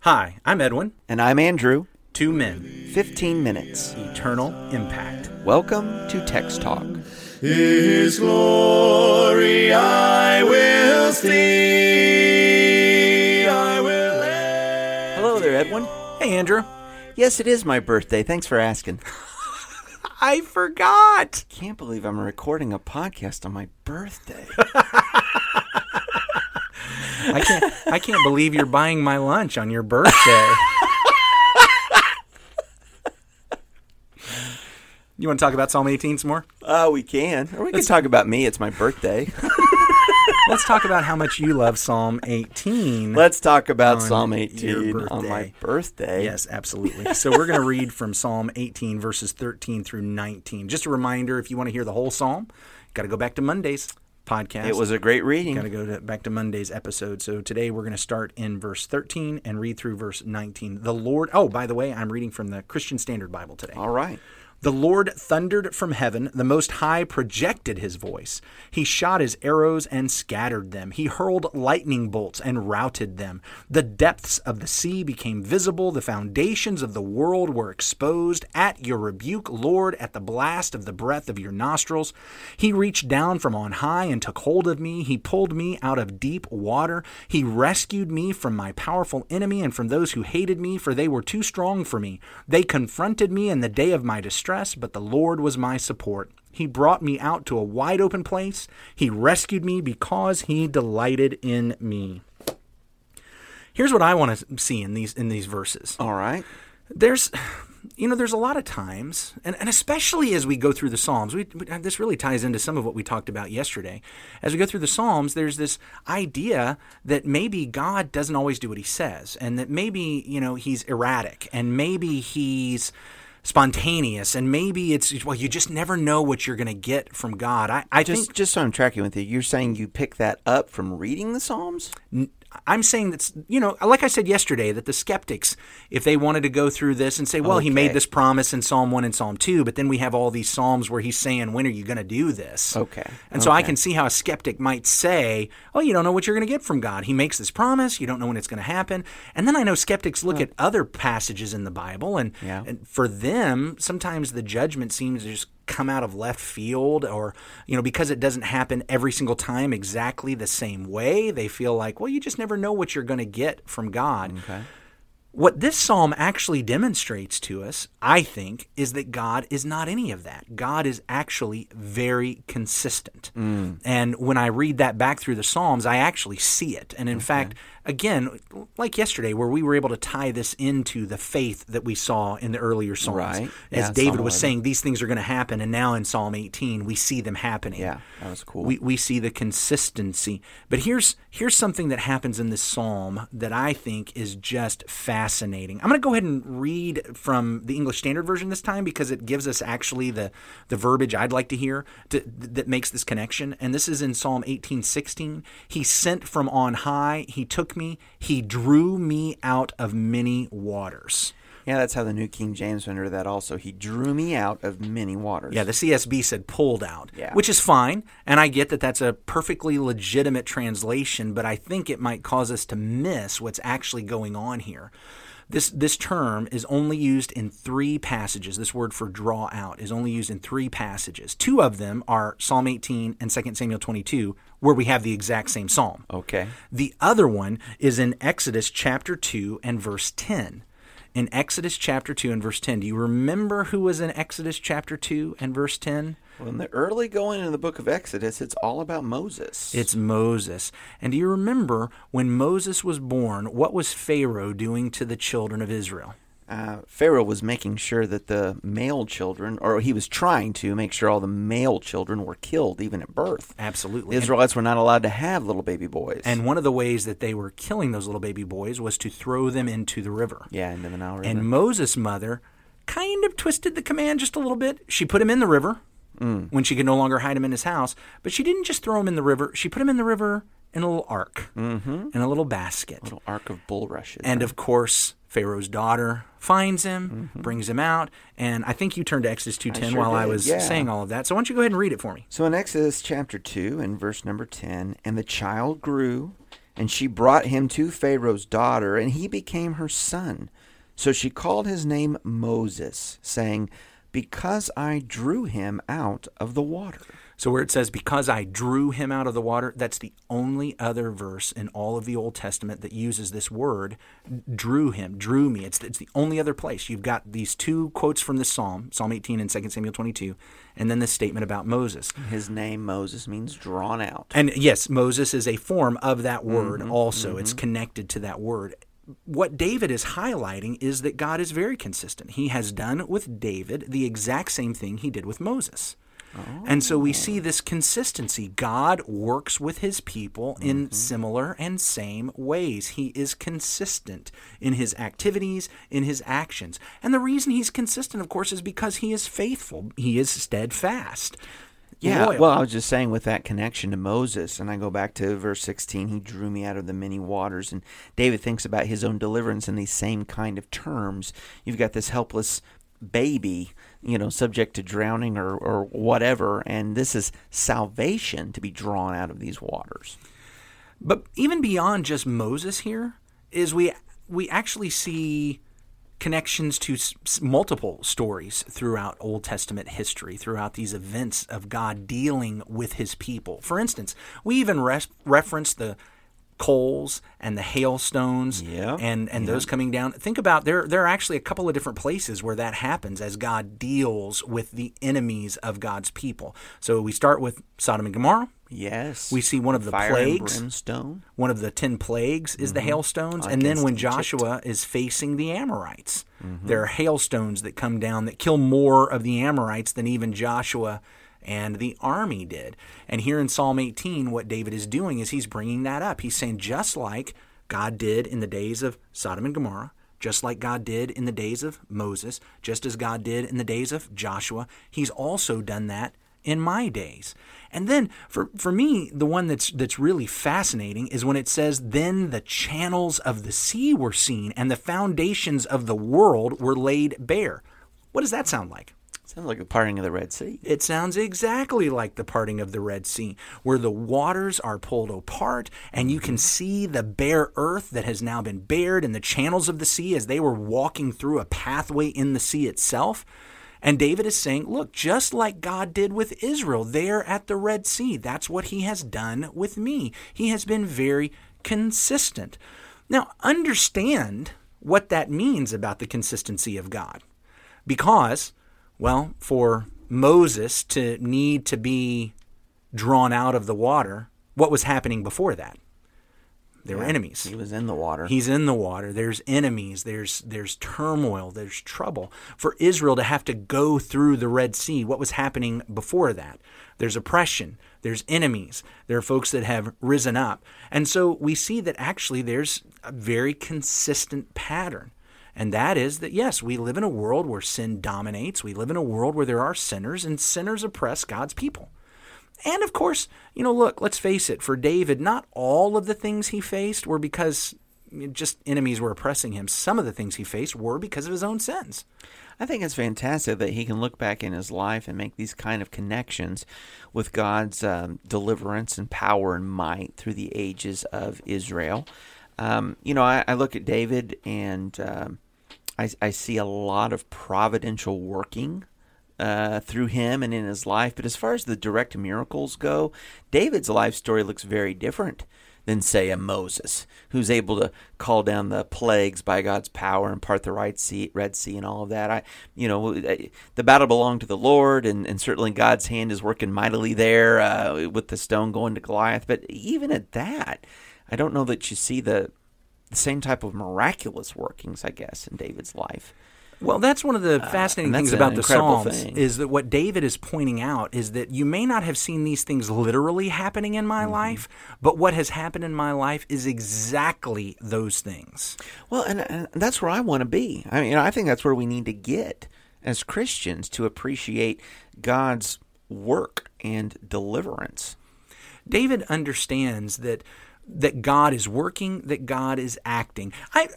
Hi, I'm Edwin. And I'm Andrew. Two men, 15 minutes. eternal impact. Welcome to Text Talk. His glory I will see. I will. Hello there, Edwin. Hey, Andrew. Yes, it is my birthday. Thanks for asking. I forgot. Can't believe I'm recording a podcast on my birthday. I can't. I can't believe you're buying my lunch on your birthday. you want to talk about Psalm 18 some more? Oh, we can. Or we can talk about me. It's my birthday. Let's talk about how much you love Psalm 18. Let's talk about Psalm 18 on my birthday. birthday. Yes, absolutely. So we're going to read from Psalm 18, verses 13 through 19. Just a reminder if you want to hear the whole psalm, got to go back to Monday's podcast. It was a great reading. Got to go to, back to Monday's episode. So today we're going to start in verse 13 and read through verse 19. The Lord, oh, by the way, I'm reading from the Christian Standard Bible today. All right. The Lord thundered from heaven. The Most High projected his voice. He shot his arrows and scattered them. He hurled lightning bolts and routed them. The depths of the sea became visible. The foundations of the world were exposed. At your rebuke, Lord, at the blast of the breath of your nostrils, he reached down from on high and took hold of me. He pulled me out of deep water. He rescued me from my powerful enemy and from those who hated me, for they were too strong for me. They confronted me in the day of my distress, but the Lord was my support. He brought me out to a wide open place. He rescued me because he delighted in me. Here's what I want to see in these in these verses All right. there's you know there's a lot of times and, and especially as we go through the psalms we, we, this really ties into some of what we talked about yesterday as we go through the psalms there's this idea that maybe god doesn't always do what he says and that maybe you know he's erratic and maybe he's spontaneous and maybe it's well you just never know what you're going to get from god i, I Just think just so I'm tracking with you, you're saying you pick that up from reading the Psalms? I'm saying that's you know, like I said yesterday, that the skeptics, if they wanted to go through this and say, well, he made this promise in Psalm one and Psalm two, but then we have all these psalms where he's saying, when are you going to do this? Okay. And so I can see how a skeptic might say, oh, you don't know what you're going to get from God. He makes this promise, you don't know when it's going to happen. And then I know skeptics look at other passages in the Bible, and, Yeah. and for them, sometimes the judgment seems to just come out of left field or you know because it doesn't happen every single time exactly the same way they feel like well you just never know what you're going to get from god Okay. what this psalm actually demonstrates to us, I think, is that God is not any of that. God is actually very consistent. Mm. And when I read that back through the Psalms, I actually see it. And in fact, again, like yesterday, where we were able to tie this into the faith that we saw in the earlier Psalms. Right. As Yeah, David was saying, these things are going to happen. And now in Psalm 18, we see them happening Yeah, that was cool. we, we see the consistency. But here's here's something that happens in this psalm that I think is just fascinating. I'm going to go ahead and read from the English Standard Version this time because it gives us actually the the verbiage I'd like to hear to, that makes this connection. And this is in Psalm 18:16. He sent from on high, he took me, he drew me out of many waters. yeah, that's how the New King James rendered that also. He drew me out of many waters. Yeah, the CSB said pulled out, Yeah. which is fine. And I get that that's a perfectly legitimate translation, but I think it might cause us to miss what's actually going on here. This, this term is only used in three passages. This word for draw out is only used in three passages. Two of them are Psalm 18 and 2 Samuel 22, where we have the exact same psalm. Okay. The other one is in Exodus chapter 2 and verse 10. In Exodus chapter 2 and verse 10, do you remember who was in Exodus chapter 2 and verse 10? Well, in the early going in the book of Exodus, it's all about Moses. It's Moses. And do you remember when Moses was born, what was Pharaoh doing to the children of Israel? Uh, Pharaoh was making sure that the male children, or he was trying to make sure all the male children were killed even at birth. Absolutely. The Israelites were not allowed to have little baby boys. And one of the ways that they were killing those little baby boys was to throw them into the river. yeah, into the Nile River. And Moses' mother kind of twisted the command just a little bit. She put him in the river when she could no longer hide him in his house. But she didn't just throw him in the river, she put him in the river in a little ark, mm-hmm. in a little basket. A little ark of bulrushes. And of course, Pharaoh's daughter finds him, mm-hmm. brings him out, and I think you turned to Exodus 2:10 sure while I was yeah. saying all of that. So why don't you go ahead and read it for me? So in Exodus chapter 2 and verse number 10, and the child grew And she brought him to Pharaoh's daughter, and he became her son. So she called his name Moses, saying, Because I drew him out of the water. So where it says, because I drew him out of the water, that's the only other verse in all of the Old Testament that uses this word, drew him, drew me. It's, it's the only other place. You've got these two quotes from this psalm, Psalm 18 and 2 Samuel 22, and then this statement about Moses. His name, Moses, means drawn out. And yes, Moses is a form of that mm-hmm, word also. Mm-hmm. It's connected to that word. What David is highlighting is that God is very consistent. He has done with David the exact same thing he did with Moses. And so we see oh. this consistency. God works with his people in mm-hmm. similar and same ways. He is consistent in his activities, in his actions. And the reason he's consistent, of course, is because he is faithful, he is steadfast. Yeah, loyal. well, I was just saying with that connection to Moses, and I go back to verse 16, he drew me out of the many waters. And David thinks about his own deliverance in these same kind of terms. You've got this helpless baby, you know, subject to drowning or, or whatever, and this is salvation to be drawn out of these waters. But even beyond just Moses here is we we actually see connections to s- multiple stories throughout Old Testament history, throughout these events of God dealing with his people. For instance, we even reference the coals and the hailstones Yeah, and and those coming down. Think about there there are actually a couple of different places where that happens as God deals with the enemies of God's people. So we start with Sodom and Gomorrah. Yes. We see one of the Fire plagues. and brimstone. One of the ten plagues is the hailstones, and then when Egypt. Joshua is facing the Amorites, there are hailstones that come down that kill more of the Amorites than even Joshua and the army did. And here in Psalm 18, what David is doing is he's bringing that up. He's saying, just like God did in the days of Sodom and Gomorrah, just like God did in the days of Moses, just as God did in the days of Joshua, he's also done that in my days. And then for, for me, the one that's that's really fascinating is when it says, Then the channels of the sea were seen, and the foundations of the world were laid bare. What does that sound like? Sounds like the parting of the Red Sea. It sounds exactly like the parting of the Red Sea, where the waters are pulled apart and you can mm-hmm. see the bare earth that has now been bared in the channels of the sea as they were walking through a pathway in the sea itself. And David is saying, look, just like God did with Israel there at the Red Sea, that's what he has done with me. He has been very consistent. Now, understand what that means about the consistency of God. Because, well, for Moses to need to be drawn out of the water, what was happening before that? There were enemies. He was in the water. He's in the water. There's enemies. There's there's turmoil. There's trouble. For Israel to have to go through the Red Sea, what was happening before that? There's oppression. There's enemies. There are folks that have risen up. And so we see that actually there's a very consistent pattern. And that is that, yes, we live in a world where sin dominates. We live in a world where there are sinners, and sinners oppress God's people. And of course, you know, look, let's face it, for David, not all of the things he faced were because just enemies were oppressing him. Some of the things he faced were because of his own sins. I think it's fantastic that he can look back in his life and make these kind of connections with God's um, deliverance and power and might through the ages of Israel. Um, you know, I, I look at David and um, I, I see a lot of providential working uh, through him and in his life. But as far as the direct miracles go, David's life story looks very different than, say, a Moses, who's able to call down the plagues by God's power and part the right sea, Red Sea and all of that. I, you know, the battle belonged to the Lord, and, and certainly God's hand is working mightily there uh, with the stone going to Goliath. But even at that, I don't know that you see the the same type of miraculous workings, I guess, in David's life. Well, that's one of the fascinating and that's things about the Psalms thing. is that what David is pointing out is that you may not have seen these things literally happening in Mm-hmm. my life, but what has happened in my life is exactly those things. Well, and, and that's where I want to be. I mean, I think that's where we need to get as Christians to appreciate God's work and deliverance. David understands that that God is working, that God is acting. I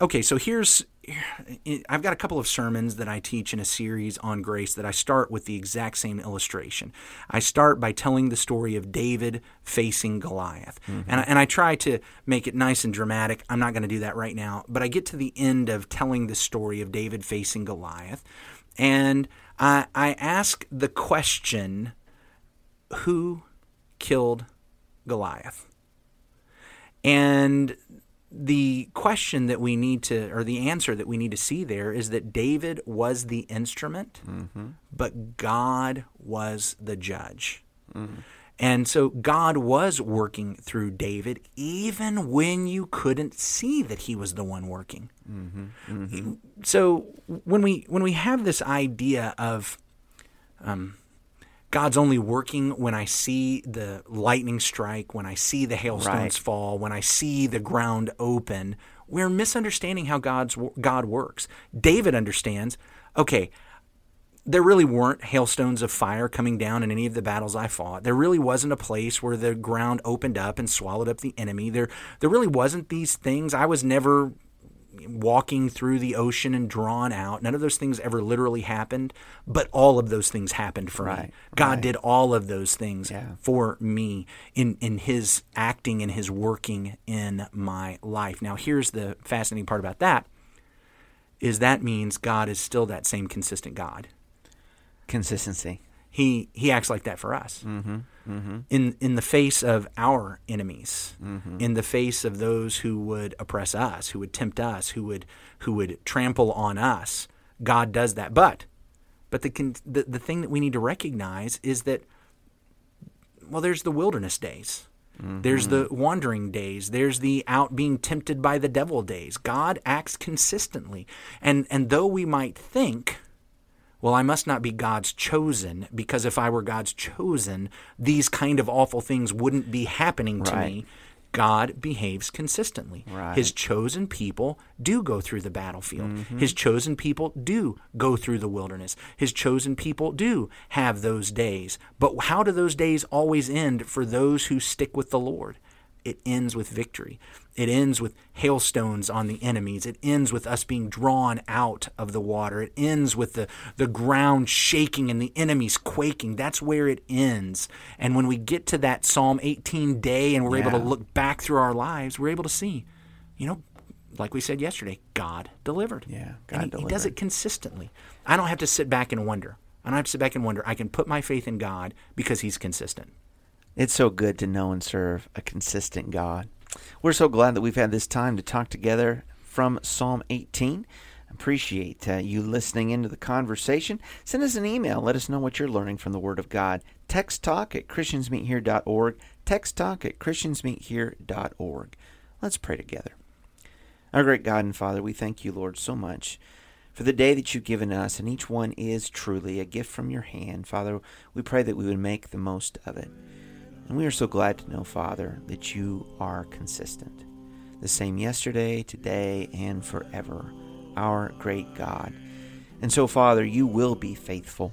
okay, so here's I've got a couple of sermons that I teach in a series on grace that I start with the exact same illustration. I start by telling the story of David facing Goliath. Mm-hmm. And, I, and I try to make it nice and dramatic. I'm not going to do that right now. But I get to the end of telling the story of David facing Goliath. And I, I ask the question who killed Goliath? And the question that we need to, or the answer that we need to see there is that David was the instrument, mm-hmm. but God was the judge. Mm-hmm. And so God was working through David even when you couldn't see that he was the one working. Mm-hmm. So when we when we have this idea of um, God's only working when I see the lightning strike, when I see the hailstones Right. fall, when I see the ground open. We're misunderstanding how God's God works. David understands. Okay, there really weren't hailstones of fire coming down in any of the battles I fought. There really wasn't a place where the ground opened up and swallowed up the enemy. There, there really wasn't these things. I was never walking through the ocean and drawn out. None of those things ever literally happened, but all of those things happened for me. God right. did all of those things Yeah. for me in in his acting and his working in my life. Now here's the fascinating part about that is that means God is still that same consistent God. Consistency. He he acts like that for us. Mm-hmm. Mm-hmm. In in the face of our enemies, mm-hmm. in the face of those who would oppress us, who would tempt us, who would who would trample on us, God does that. But but the the, the thing that we need to recognize is that well, there's the wilderness days. There's the wandering days. There's the out being tempted by the devil days. God acts consistently. And and though we might think well, I must not be God's chosen because if I were God's chosen, these kind of awful things wouldn't be happening to Right. me. God behaves consistently. Right. His chosen people do go through the battlefield. Mm-hmm. His chosen people do go through the wilderness. His chosen people do have those days. But how do those days always end for those who stick with the Lord? It ends with victory. It ends with hailstones on the enemies. It ends with us being drawn out of the water. It ends with the, the ground shaking and the enemies quaking. That's where it ends. And when we get to that Psalm 18 day and we're able to look back through our lives, we're able to see, you know, like we said yesterday, God delivered. Yeah, God he, he does it consistently. I don't have to sit back and wonder. I don't have to sit back and wonder. I can put my faith in God because He's consistent. It's so good to know and serve a consistent God. We're so glad that we've had this time to talk together from Psalm 18. Appreciate uh, you listening into the conversation. Send us an email. Let us know what you're learning from the Word of God. Text talk at christiansmeethere.org. Text talk at christiansmeethere.org. Let's pray together. Our great God and Father, we thank you, Lord, so much for the day that you've given us, and each one is truly a gift from your hand. Father, we pray that we would make the most of it. And we are so glad to know, Father, that you are consistent. The same yesterday, today, and forever. Our great God. And so, Father, you will be faithful.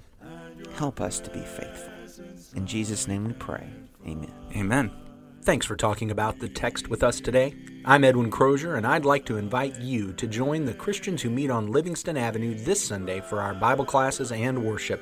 Help us to be faithful. In Jesus' name we pray. Amen. Amen. Thanks for talking about the text with us today. I'm Edwin Crozier, and I'd like to invite you to join the Christians who meet on Livingston Avenue this Sunday for our Bible classes and worship.